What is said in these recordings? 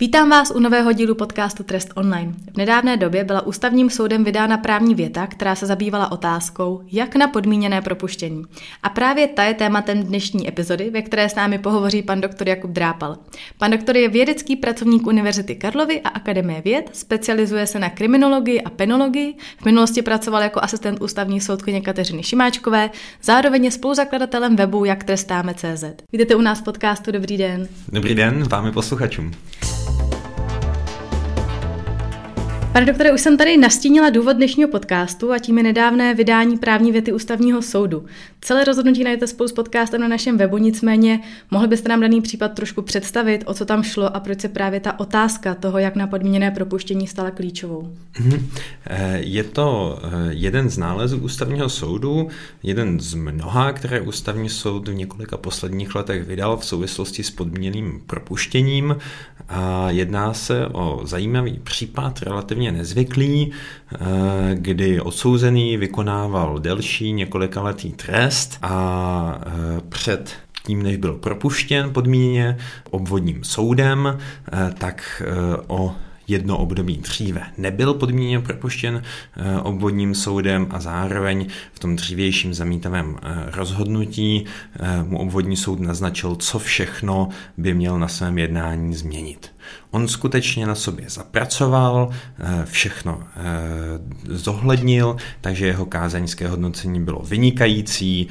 Vítám vás u nového dílu podcastu Trest online. V nedávné době byla ústavním soudem vydána právní věta, která se zabývala otázkou, jak na podmíněné propuštění. A právě ta je tématem dnešní epizody, ve které s námi pohovoří pan doktor Jakub Drápal. Pan doktor je vědecký pracovník Univerzity Karlovy a Akademie věd, specializuje se na kriminologii a penologii, v minulosti pracoval jako asistent ústavní soudkyně Kateřiny Šimáčkové, zároveň je spoluzakladatelem webu Jak trestáme CZ. Vítejte u nás v podcastu, dobrý den. Dobrý den, vám i posluchačům. Pane doktore, už jsem tady nastínila důvod dnešního podcastu a tím je nedávné vydání právní věty ústavního soudu. Celé rozhodnutí najdete spolu s podcastem na našem webu, nicméně mohl byste nám daný případ trošku představit, o co tam šlo a proč se právě ta otázka toho, jak na podmíněné propuštění stala klíčovou? Mhm. Eh, je to eh, jeden z nálezů ústavního soudu, jeden z mnoha, které ústavní soud v několika posledních letech vydal v souvislosti s podmíněným propuštěním a jedná se o zajímavý případ, relativně nezvyklý, eh, kdy odsouzený vykonával delší několikaletý trest a eh, před tím, než byl propuštěn podmíněně obvodním soudem, eh, tak o jedno období dříve nebyl podmíněně propuštěn eh, obvodním soudem a zároveň v tom dřívějším zamítavém eh, rozhodnutí eh, mu obvodní soud naznačil, co všechno by měl na svém jednání změnit. On skutečně na sobě zapracoval, všechno zohlednil, takže jeho kázeňské hodnocení bylo vynikající,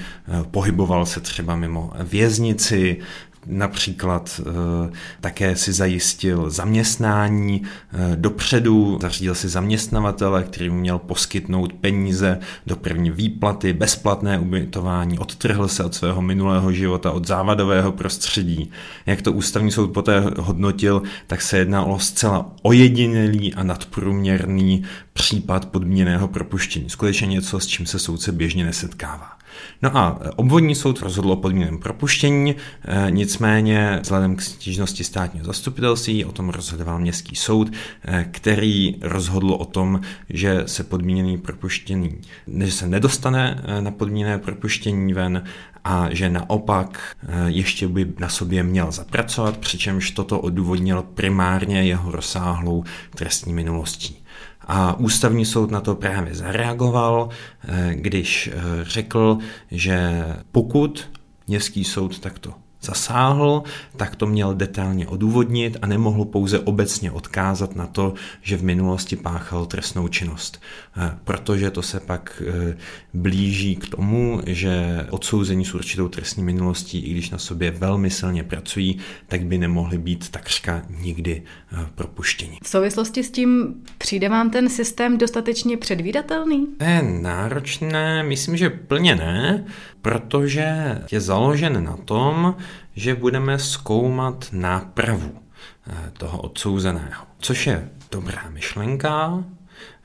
pohyboval se třeba mimo věznici, Například eh, také si zajistil zaměstnání eh, dopředu, zařídil si zaměstnavatele, který mu měl poskytnout peníze do první výplaty, bezplatné ubytování, odtrhl se od svého minulého života, od závadového prostředí. Jak to ústavní soud poté hodnotil, tak se jedná o zcela ojedinělý a nadprůměrný případ podmíněného propuštění. Skutečně něco, s čím se soudce běžně nesetkává. No a obvodní soud rozhodl o podmíněném propuštění, eh, nicméně vzhledem k stížnosti státního zastupitelství o tom rozhodoval městský soud, eh, který rozhodl o tom, že se podmíněný propuštění, že se nedostane eh, na podmíněné propuštění ven a že naopak ještě by na sobě měl zapracovat, přičemž toto odůvodnil primárně jeho rozsáhlou trestní minulostí. A ústavní soud na to právě zareagoval, eh, když eh, řekl, že pokud městský soud takto zasáhl, tak to měl detailně odůvodnit a nemohl pouze obecně odkázat na to, že v minulosti páchal trestnou činnost. Eh, protože to se pak blíží k tomu, že odsouzení s určitou trestní minulostí, i když na sobě velmi silně pracují, tak by nemohli být takřka nikdy propuštěni. V souvislosti s tím přijde vám ten systém dostatečně předvídatelný? Je náročné, myslím, že plně ne, protože je založen na tom, že budeme zkoumat nápravu eh, toho odsouzeného. Což je dobrá myšlenka,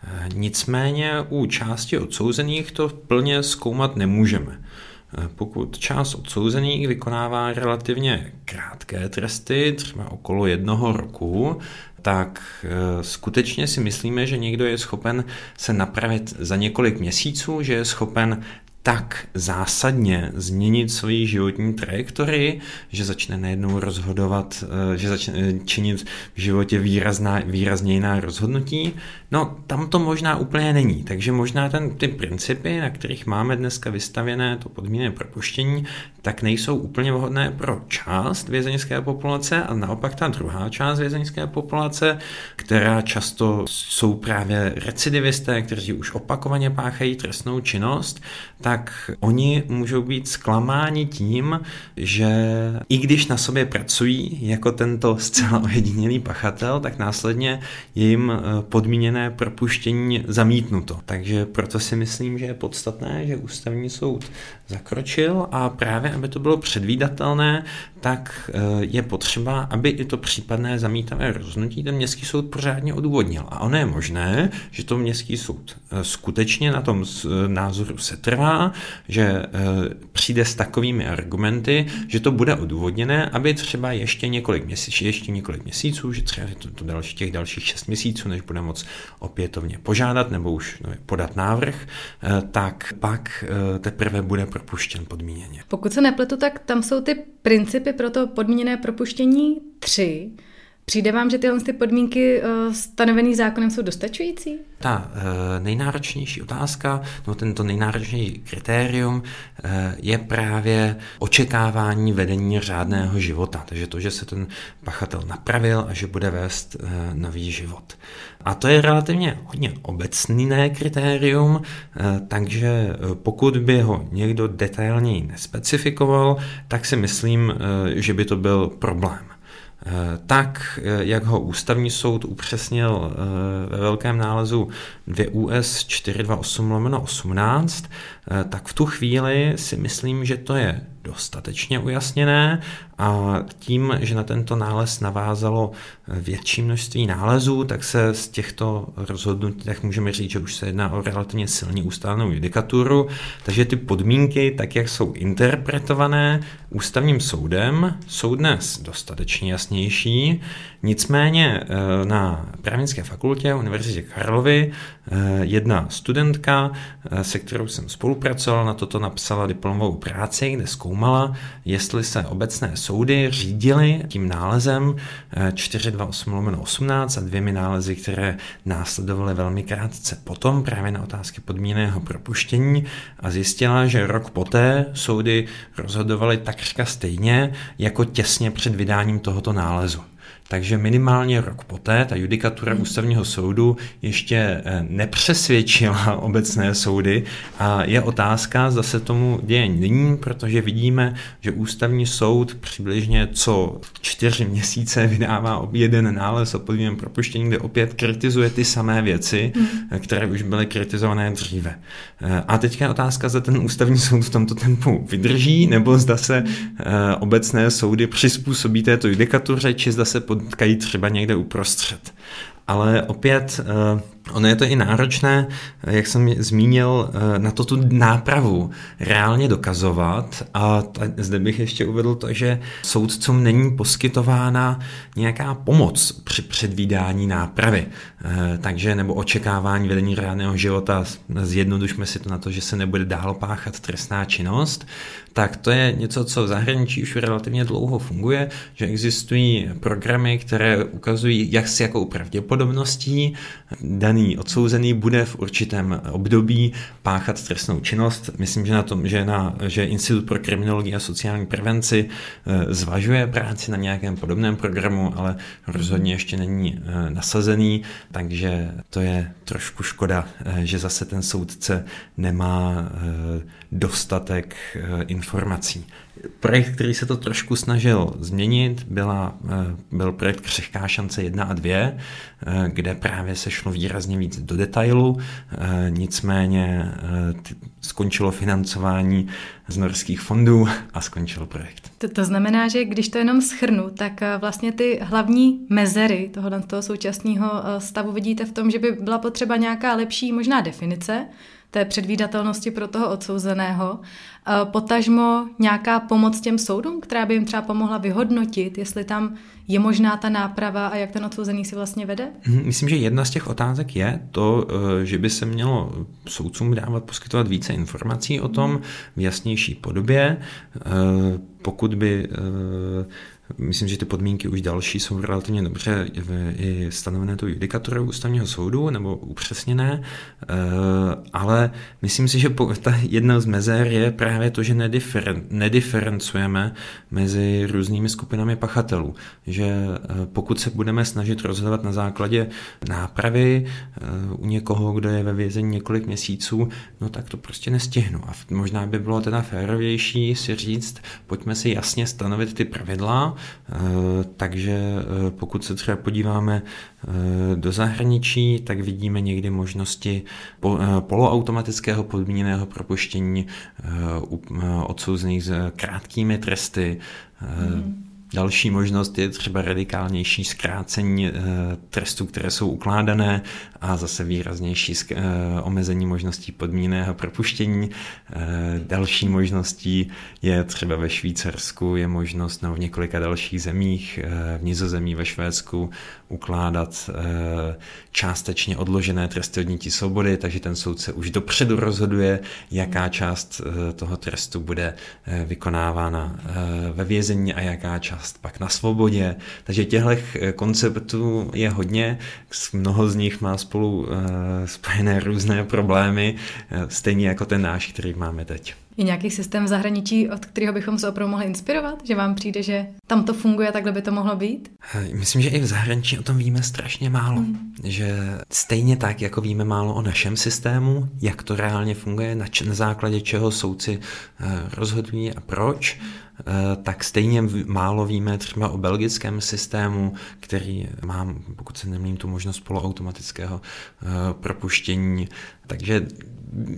eh, nicméně u části odsouzených to plně zkoumat nemůžeme. Eh, pokud část odsouzených vykonává relativně krátké tresty, třeba okolo jednoho roku, tak skutečně si myslíme, že někdo je schopen se napravit za několik měsíců, že je schopen tak zásadně změnit svoji životní trajektorii, že začne najednou rozhodovat, eh, že začne eh, činit v životě výrazná, výrazně jiná rozhodnutí, no tam to možná úplně není. Takže možná ten, ty principy, na kterých máme dneska vystavěné to podmíněné propuštění, tak nejsou úplně vhodné pro část vězeňské populace a naopak ta druhá část vězeňské populace, která často jsou právě recidivisté, kteří už opakovaně páchají trestnou činnost, tak oni můžou být zklamáni tím, že i když na sobě pracují jako tento zcela ojedinělý pachatel, tak následně je jim eh, podmíněné propuštění zamítnuto. Takže proto si myslím, že je podstatné, že ústavní soud zakročil a právě aby to bylo předvídatelné, tak eh, je potřeba, aby i to případné zamítavé rozhodnutí ten městský soud pořádně odůvodnil. A ono je možné, že to městský soud eh, skutečně na tom názoru se trvá že eh, přijde s takovými argumenty, že to bude odůvodněné, aby třeba ještě několik měsíců, ještě několik měsíců, že třeba to, to další, těch dalších šest měsíců, než bude moc opětovně požádat nebo už podat návrh, eh, tak pak eh, teprve bude propuštěn podmíněně. Pokud se nepletu, tak tam jsou ty principy pro to podmíněné propuštění tři. Přijde vám, že tyhle ty podmínky uh, stanovené zákonem jsou dostačující? Ta uh, nejnáročnější otázka, no tento nejnáročnější kritérium uh, je právě očekávání vedení řádného života. Takže to, že se ten pachatel napravil a že bude vést nový život. A to je relativně hodně obecné kritérium, takže pokud by ho někdo detailněji nespecifikoval, tak si myslím, že by to byl problém. Tak, jak ho ústavní soud upřesnil eh, ve velkém nálezu 2 US 428 18, tak v tu chvíli si myslím, že to je dostatečně ujasněné a tím, že na tento nález navázalo větší množství nálezů, tak se z těchto rozhodnutí, tak můžeme říct, že už se jedná o relativně silně ustálenou judikaturu, takže ty podmínky, tak jak jsou interpretované ústavním soudem, jsou dnes dostatečně jasnější, nicméně eh, na právnické fakultě Univerzitě Karlovy eh, jedna studentka, eh, se kterou jsem spolupracoval, na toto napsala diplomovou práci, kde zkoumala, jestli se obecné soudy řídily tím nálezem 428 eh, 18 a dvěmi nálezy, které následovaly velmi krátce potom právě na otázky podmíněného propuštění a zjistila, že rok poté soudy rozhodovaly takřka stejně jako těsně před vydáním tohoto nálezu. Takže minimálně rok poté ta judikatura hmm. ústavního soudu ještě eh, nepřesvědčila obecné soudy a je otázka, zda se tomu děje nyní, protože vidíme, že ústavní soud přibližně co čtyři měsíce vydává jeden nález o podmíněném propuštění, kde opět kritizuje ty samé věci, hmm. které už byly kritizované dříve. Eh, a teďka je otázka, zda ten ústavní soud v tomto tempu vydrží, nebo zda se hmm. obecné soudy přizpůsobí této judikatuře, či zda se pod potkají třeba někde uprostřed. Ale opět eh, Ono je to i náročné, jak jsem zmínil, eh, na to tu nápravu reálně dokazovat. A zde bych ještě uvedl to, že soudcům není poskytována nějaká pomoc při předvídání nápravy, eh, takže nebo očekávání vedení reálného života, zjednodušme si to na to, že se nebude dál páchat trestná činnost, tak to je něco, co v zahraničí už relativně dlouho funguje, že existují programy, které ukazují, jak s jakou pravděpodobností daný daný odsouzený bude v určitém období páchat trestnou činnost. Myslím, že na tom, že, na, že Institut pro kriminologii a sociální prevenci eh, zvažuje práci na nějakém podobném programu, ale rozhodně ještě není eh, nasazený, takže to je trošku škoda, eh, že zase ten soudce nemá dostatek informací. Projekt, který se to trošku snažil změnit, byla, eh, byl projekt Křehká šance 1 a 2, eh, kde právě se šlo výrazně víc do detailu, eh, nicméně skončilo financování z norských fondů a skončil projekt. To, to znamená, že když to jenom schrnu, tak vlastně ty hlavní mezery toho, toho současného stavu vidíte v tom, že by byla potřeba nějaká lepší možná definice, té předvídatelnosti pro toho odsouzeného. Potažmo nějaká pomoc těm soudům, která by jim třeba pomohla vyhodnotit, jestli tam je možná ta náprava a jak ten odsouzený si vlastně vede? Mhm, myslím, že jedna z těch otázek je to, eh, že by se mělo soudcům dávat, poskytovat více informací o tom v jasnější podobě. Eh, pokud by eh, Myslím, že ty podmínky už další jsou relativně dobře i stanovené tou judikaturou ústavního soudu nebo upřesněné, eh, ale myslím si, že ta jedna z mezer je právě to, že nediferen, nediferencujeme mezi různými skupinami pachatelů, že eh, pokud se budeme snažit rozhodovat na základě nápravy eh, u někoho, kdo je ve vězení několik měsíců, no tak to prostě nestihnu. A možná by bylo teda férovější si říct, pojďme si jasně stanovit ty pravidla, Eh, takže eh, pokud se třeba podíváme eh, do zahraničí, tak vidíme někdy možnosti poloautomatického podmíněného propuštění odsouzených s krátkými tresty, mm. Další možnost je třeba radikálnější zkrácení e, trestů, které jsou ukládané a zase výraznější e, omezení možností podmíněného propuštění. E, další možností je třeba ve Švýcarsku, je možnost no, v několika dalších zemích, v Nizozemí, ve Švédsku ukládat částečně odložené tresty odnětí svobody, takže ten soudce už dopředu rozhoduje, jaká část toho trestu bude vykonávána ve vězení a jaká část pak na svobodě. Takže těchto konceptů je hodně, mnoho z nich má spolu spojené různé problémy, stejně jako ten náš, který máme teď. Je nějaký systém v zahraničí, od kterého bychom se opravdu mohli inspirovat? Že vám přijde, že tam to funguje, takhle by to mohlo být? Myslím, že i v zahraničí o tom víme strašně málo. Mm. Že stejně tak, jako víme málo o našem systému, jak to reálně funguje, na, č- na základě čeho soudci rozhodují a proč, uh, tak stejně málo víme třeba o belgickém systému, který má, pokud se nemýlím, tu možnost poloautomatického uh, propuštění. Takže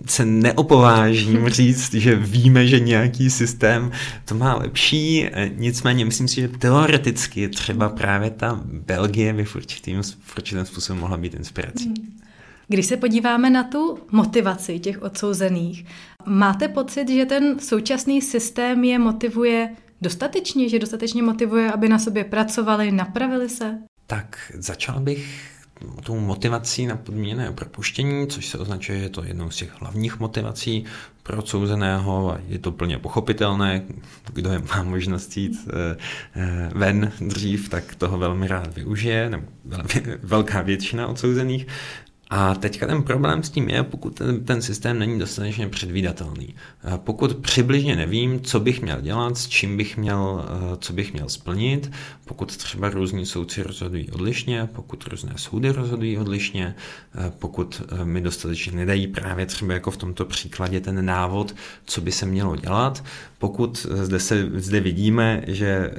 se neopovážím říct, že víme, že nějaký systém to má lepší, nicméně myslím si, že teoreticky třeba právě ta Belgie by v určitým, v určitém způsobem mohla být inspirací. Hmm. Když se podíváme na tu motivaci těch odsouzených, máte pocit, že ten současný systém je motivuje dostatečně, že dostatečně motivuje, aby na sobě pracovali, napravili se? Tak začal bych tou motivací na podmíněné propuštění, což se označuje, že je to jednou z těch hlavních motivací pro odsouzeného a je to plně pochopitelné, kdo je má možnost jít eh, eh, ven dřív, tak toho velmi rád využije, nebo velká většina odsouzených. A teďka ten problém s tím je, pokud ten, ten systém není dostatečně předvídatelný. Pokud přibližně nevím, co bych měl dělat, s čím bych měl, eh, co bych měl splnit, pokud třeba různí soudci rozhodují odlišně, pokud různé soudy rozhodují odlišně, eh, pokud mi dostatečně nedají právě třeba jako v tomto příkladě ten návod, co by se mělo dělat, pokud zde, se, zde vidíme, že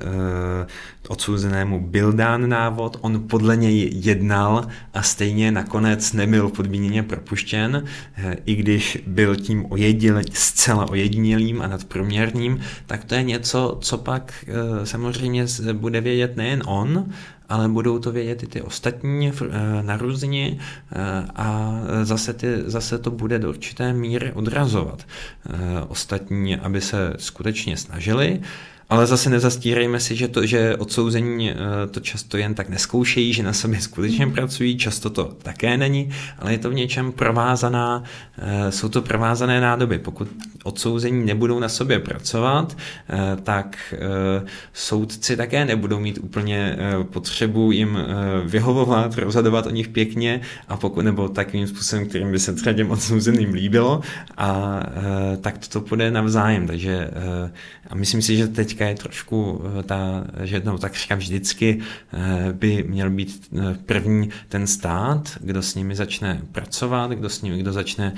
odsouzenému byl dán návod, on podle něj jednal a stejně nakonec nebyl podmíněně propuštěn, eh, i když byl tím ojedil, zcela ojedinělým a nadprůměrným, tak to je něco, co pak eh, samozřejmě bude vědět nejen on, ale budou to vědět i ty ostatní eh, naruzeni a zase, ty, zase to bude do určité míry odrazovat ostatní, aby se skutečně snažili. Ale zase nezastírejme si, že to, že odsouzení eh, to často jen tak neskoušejí, že na sobě skutečně mm. pracují, často to také není, ale je to v něčem provázaná, eh, jsou to provázané nádoby. Pokud odsouzení nebudou na sobě pracovat, eh, tak soudci také nebudou mít úplně potřebu jim vyhovovat, rozhodovat o nich pěkně a pokud, nebo takovým způsobem, kterým by se třeba těm odsouzeným líbilo a tak to půjde navzájem. Takže a myslím si, že teďka je trošku eh, ta, že no, takřka vždycky eh, by měl být eh, první ten stát, kdo s nimi začne pracovat, kdo s nimi, kdo začne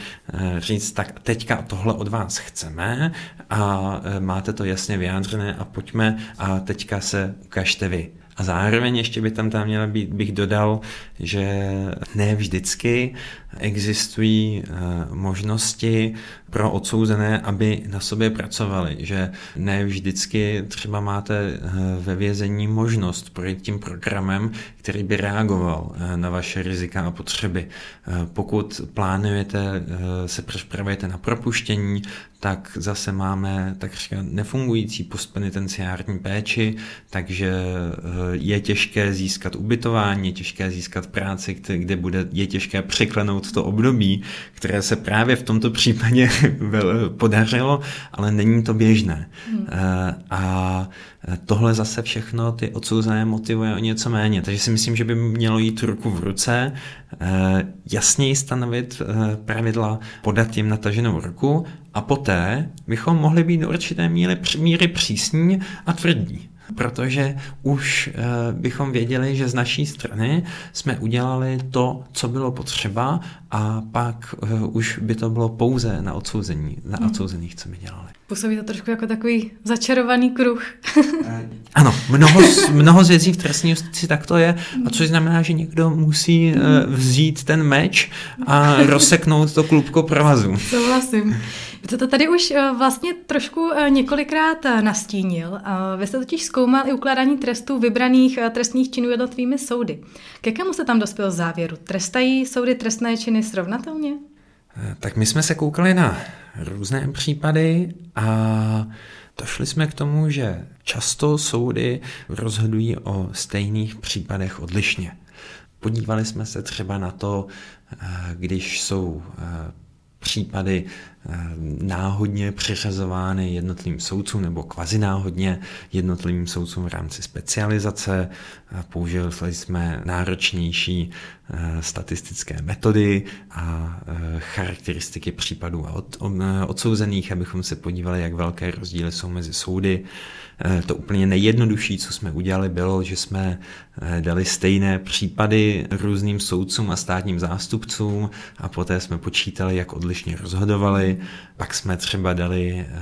říct, tak teďka tohle od vás chceme a máte to jasně vyjádřené a pojďme a teďka se ukažte vy. A zároveň ještě by tam tam měla být, bych dodal, že ne vždycky existují možnosti pro odsouzené, aby na sobě pracovali, že ne vždycky třeba máte eh, ve vězení možnost projít tím programem, který by reagoval eh, na vaše rizika a potřeby. Eh, pokud plánujete, se připravujete na propuštění, tak zase máme takřka nefungující postpenitenciární péči, takže je těžké získat ubytování, je těžké získat práci, kde bude, je těžké překlenout to období, které se právě v tomto případě podařilo, ale není to běžné. Hmm. Eh, a tohle zase všechno ty odsouzené motivuje o něco méně. Takže si myslím, že by mělo jít ruku v ruce, eh, jasněji stanovit eh, pravidla, podat jim nataženou ruku a poté bychom mohli být do určité míry, míry přísní a tvrdí protože už eh, bychom věděli, že z naší strany jsme udělali to, co bylo potřeba a pak eh, už by to bylo pouze na odsouzení, na hmm. odsouzených, co by dělali. Působí to trošku jako takový začarovaný kruh. Eh, ano, mnoho, mnoho z věcí v trestní justici tak to je, a což znamená, že někdo musí vzít ten meč a rozseknout to klubko provazu. Souhlasím. Vy jste to tady už eh, vlastně trošku eh, několikrát eh, nastínil. Vy jste totiž zkoumal i ukládání trestů vybraných trestných činů jednotlivými soudy. K jakému se tam dospěl závěru? Trestají soudy trestné činy srovnatelně? Tak my jsme se koukali na různé případy a došli jsme k tomu, že často soudy rozhodují o stejných případech odlišně. Podívali jsme se třeba na to, když jsou případy náhodně přiřazovány jednotlivým soudcům nebo kvazináhodně jednotlivým soudcům v rámci specializace. Použili jsme náročnější eh, statistické metody a eh, charakteristiky případů a od, odsouzených, abychom se podívali, jak velké rozdíly jsou mezi soudy. Eh, to úplně nejjednodušší, co jsme udělali, bylo, že jsme eh, dali stejné případy různým soudcům a státním zástupcům a poté jsme počítali, jak odlišně rozhodovali. Pak jsme třeba dali eh,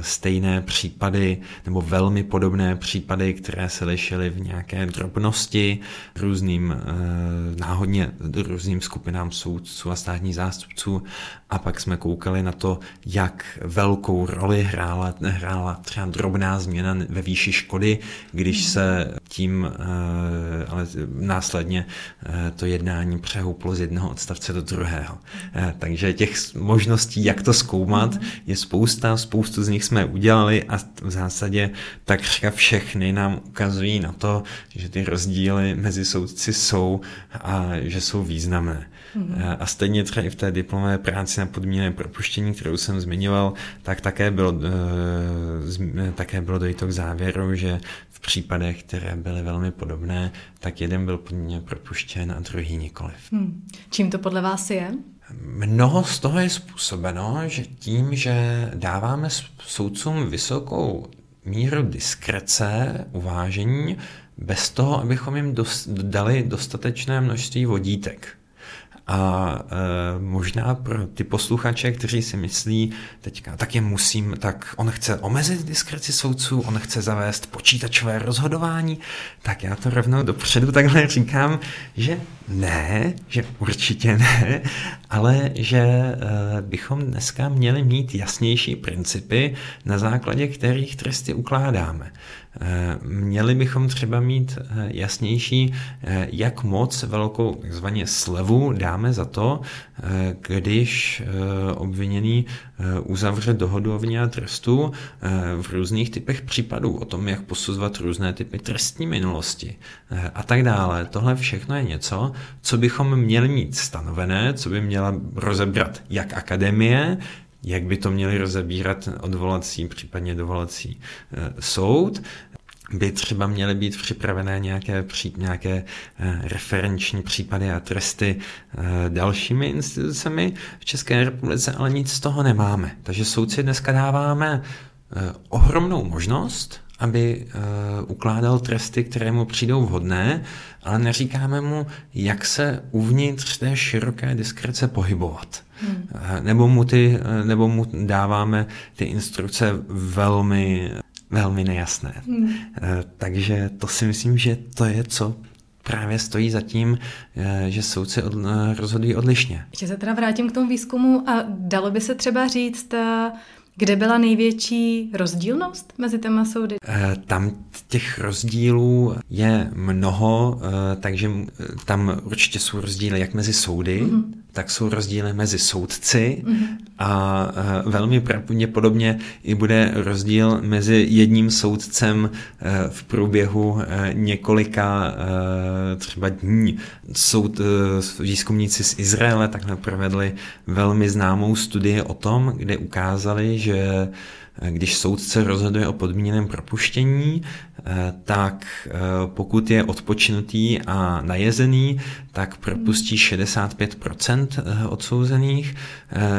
stejné případy nebo velmi podobné případy, které se lišily v nějaké drobnosti různým náhodně různým skupinám soudců a státních zástupců a pak jsme koukali na to, jak velkou roli hrála, hrála třeba drobná změna ve výši škody, když se tím eh, ale následně eh, to jednání přehouplo z jednoho odstavce do druhého. Eh, takže těch možností, jak to zkoumat, je spousta, spoustu z nich jsme udělali a v zásadě takřka všechny nám ukazují na to, že ty rozdíly mezi soudci jsou a že jsou významné. Mm-hmm. A stejně třeba i v té diplomové práci na podmíněné propuštění, kterou jsem zmiňoval, tak také bylo, také bylo dojít k závěru, že v případech, které byly velmi podobné, tak jeden byl podmíněně propuštěn a druhý nikoliv. Hmm. Čím to podle vás je? Mnoho z toho je způsobeno, že tím, že dáváme soudcům vysokou míru diskrece, uvážení, bez toho, abychom jim dali dostatečné množství vodítek. A e, možná pro ty posluchače, kteří si myslí teďka, tak je musím, tak on chce omezit diskreci soudců, on chce zavést počítačové rozhodování, tak já to rovnou dopředu takhle říkám, že ne, že určitě ne, ale že e, bychom dneska měli mít jasnější principy, na základě kterých tresty ukládáme. Eh, měli bychom třeba mít eh, jasnější, eh, jak moc velkou takzvaně slevu dáme za to, když obviněný uzavře dohodu o vně trestu v různých typech případů, o tom, jak posuzovat různé typy trestní minulosti a tak dále. Tohle všechno je něco, co bychom měli mít stanovené, co by měla rozebrat jak akademie, jak by to měli rozebírat odvolací, případně dovolací eh, soud, by třeba měly být připravené nějaké, pří, nějaké eh, referenční případy a tresty eh, dalšími institucemi v České republice, ale nic z toho nemáme. Takže soudci dneska dáváme ohromnou možnost, aby uh, ukládal tresty, které mu přijdou vhodné, ale neříkáme mu, jak se uvnitř té široké diskrece pohybovat. Hmm. Uh, nebo, mu ty, uh, nebo mu dáváme ty instrukce velmi, velmi nejasné. Hmm. Takže to si myslím, že to je, co právě stojí za tím, že soudci od, rozhodují odlišně. Ještě se teda vrátím k tomu výzkumu a dalo by se třeba říct, kde byla největší rozdílnost mezi těma soudy? Eh, tam těch rozdílů je mnoho, eh, takže eh, tam určitě jsou rozdíly jak mezi soudy, mm-hmm. tak jsou rozdíly mezi soudci mm-hmm. a velmi pravděpodobně i bude rozdíl mezi jedním soudcem v průběhu několika třeba dní. Soud, výzkumníci z Izraele takhle provedli velmi známou studii o tom, kde ukázali, že eh, když soudce rozhoduje o podmíněném propuštění, eh, tak eh, pokud je odpočinutý a najezený, tak propustí 65% odsouzených.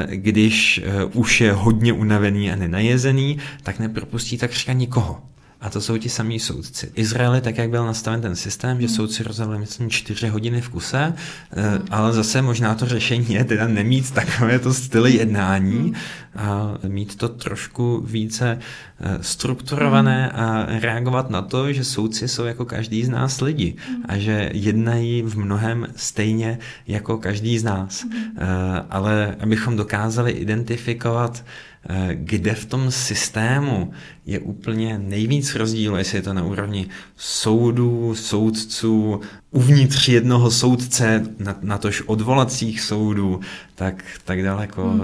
Když už je hodně unavený a nenajezený, tak nepropustí takřka nikoho. A to jsou ti samí soudci. Izraeli, tak jak byl nastaven ten systém, že hmm. soudci rozhodli, myslím, čtyři hodiny v kuse, hmm. ale zase možná to řešení je teda nemít takové to styly jednání hmm. a mít to trošku více eh, strukturované a reagovat na to, že soudci jsou jako každý z nás lidi a že jednají v mnohem stejně jako každý z nás. Eh, ale abychom dokázali identifikovat Eh, kde v tom systému je úplně nejvíc rozdíl, jestli je to na úrovni soudů, soudců, uvnitř jednoho soudce, na, na tož odvolacích soudů, tak tak daleko hmm.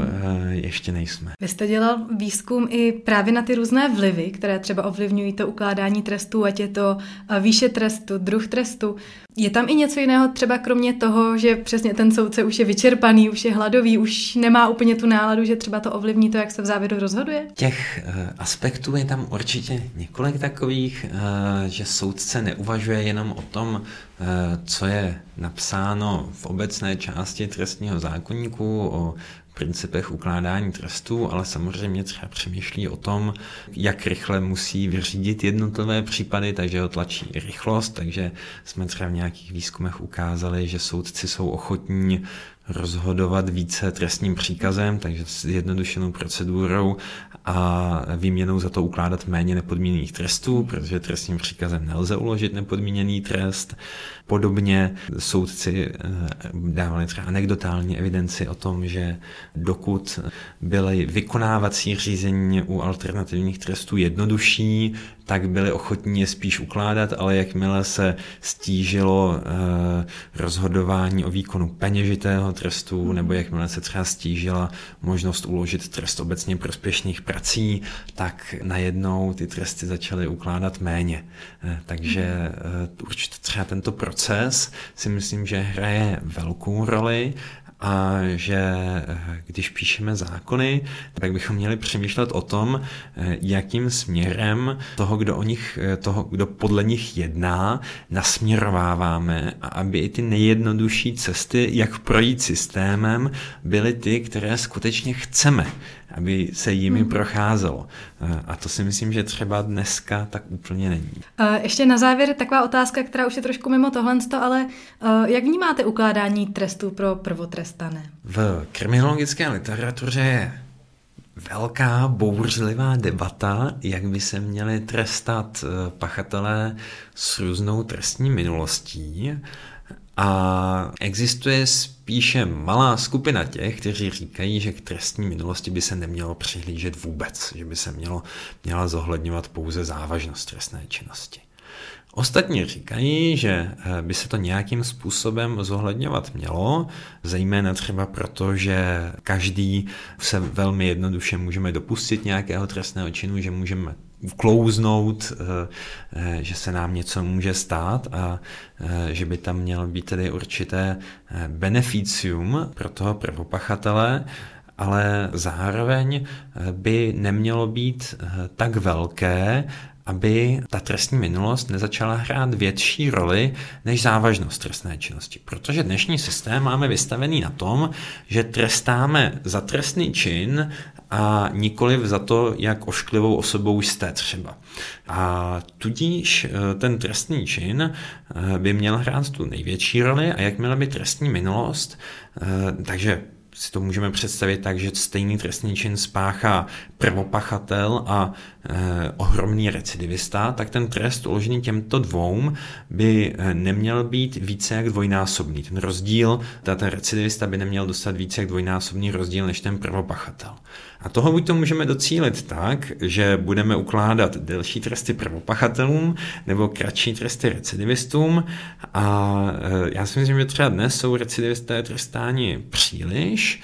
ještě nejsme. Vy jste dělal výzkum i právě na ty různé vlivy, které třeba ovlivňují to ukládání trestů, ať je to výše trestu, druh trestu. Je tam i něco jiného, třeba kromě toho, že přesně ten soudce už je vyčerpaný, už je hladový, už nemá úplně tu náladu, že třeba to ovlivní to, jak se v závěru rozhoduje? Těch uh, aspektů je tam určitě několik takových, že soudce neuvažuje jenom o tom, co je napsáno v obecné části trestního zákonníku, o principech ukládání trestů, ale samozřejmě třeba přemýšlí o tom, jak rychle musí vyřídit jednotlivé případy, takže ho tlačí rychlost, takže jsme třeba v nějakých výzkumech ukázali, že soudci jsou ochotní rozhodovat více trestním příkazem, takže s jednodušenou procedurou a výměnou za to ukládat méně nepodmíněných trestů, protože trestním příkazem nelze uložit nepodmíněný trest. Podobně soudci eh, dávali třeba anekdotální evidenci o tom, že dokud byly vykonávací řízení u alternativních trestů jednodušší, tak byli ochotní je spíš ukládat, ale jakmile se stížilo eh, rozhodování o výkonu peněžitého trestu, nebo jakmile se třeba stížila možnost uložit trest obecně prospěšných prací, tak najednou ty tresty začaly ukládat méně. Eh, takže určitě třeba tento proces si myslím, že hraje velkou roli a že eh, když píšeme zákony, tak bychom měli přemýšlet o tom, eh, jakým směrem toho, kdo, o nich, eh, toho, kdo podle nich jedná, nasměrováváme a aby i ty nejjednodušší cesty, jak projít systémem, byly ty, které skutečně chceme aby se jimi hmm. procházelo. A to si myslím, že třeba dneska tak úplně není. Ještě na závěr taková otázka, která už je trošku mimo tohle, ale jak vnímáte ukládání trestů pro prvotrestané? V kriminologické literatuře je velká bouřlivá debata, jak by se měli trestat pachatelé s různou trestní minulostí. A existuje spíše malá skupina těch, kteří říkají, že k trestní minulosti by se nemělo přihlížet vůbec, že by se mělo, měla zohledňovat pouze závažnost trestné činnosti. Ostatní říkají, že eh, by se to nějakým způsobem zohledňovat mělo, zejména třeba proto, že každý se velmi jednoduše můžeme dopustit nějakého trestného činu, že můžeme uklouznout, eh, eh, že se nám něco může stát a že by tam mělo být tedy určité beneficium pro toho prvopachatele, ale zároveň by nemělo být tak velké, aby ta trestní minulost nezačala hrát větší roli než závažnost trestné činnosti. Protože dnešní systém máme vystavený na tom, že trestáme za trestný čin a nikoli za to, jak ošklivou osobou jste třeba. A tudíž eh, ten trestný čin eh, by měl hrát tu největší roli a jakmile by trestní minulost, eh, takže si to můžeme představit tak, že stejný trestný čin spáchá prvopachatel a ohromný recidivista, tak ten trest uložený těmto dvou by eh, neměl být více jak dvojnásobný. Ten rozdíl, ten recidivista by neměl dostat více jak dvojnásobný rozdíl než ten prvopachatel. A toho buď to můžeme docílit tak, že budeme ukládat delší tresty prvopachatelům nebo kratší tresty recidivistům a e, já si myslím, že třeba dnes jsou recidivisté trestáni příliš,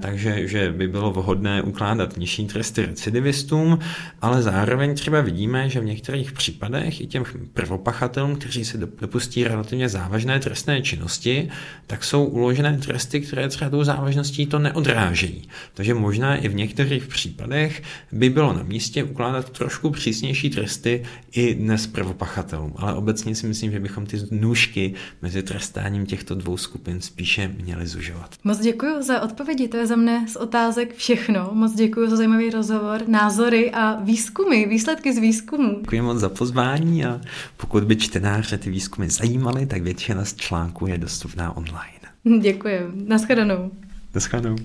takže že by bylo vhodné ukládat nižší tresty recidivistům, ale zároveň třeba vidíme, že v některých případech i těm prvopachatelům, kteří se dopustí relativně závažné trestné činnosti, tak jsou uložené tresty, které třeba tou závažností to neodrážejí. Takže možná i v některých případech by bylo na místě ukládat trošku přísnější tresty i dnes prvopachatelům. Ale obecně si myslím, že bychom ty nůžky mezi trestáním těchto dvou skupin spíše měli zužovat. Moc děkuji za odpovědi, to je za mne z otázek všechno. Moc děkuji za zajímavý rozhovor, názory a výzkumy, výsledky z výzkumu. Děkuji moc za pozvání a pokud by čtenáře ty výzkumy zajímaly, tak většina z článků je dostupná online. Děkuji. Naschledanou. Naschledanou.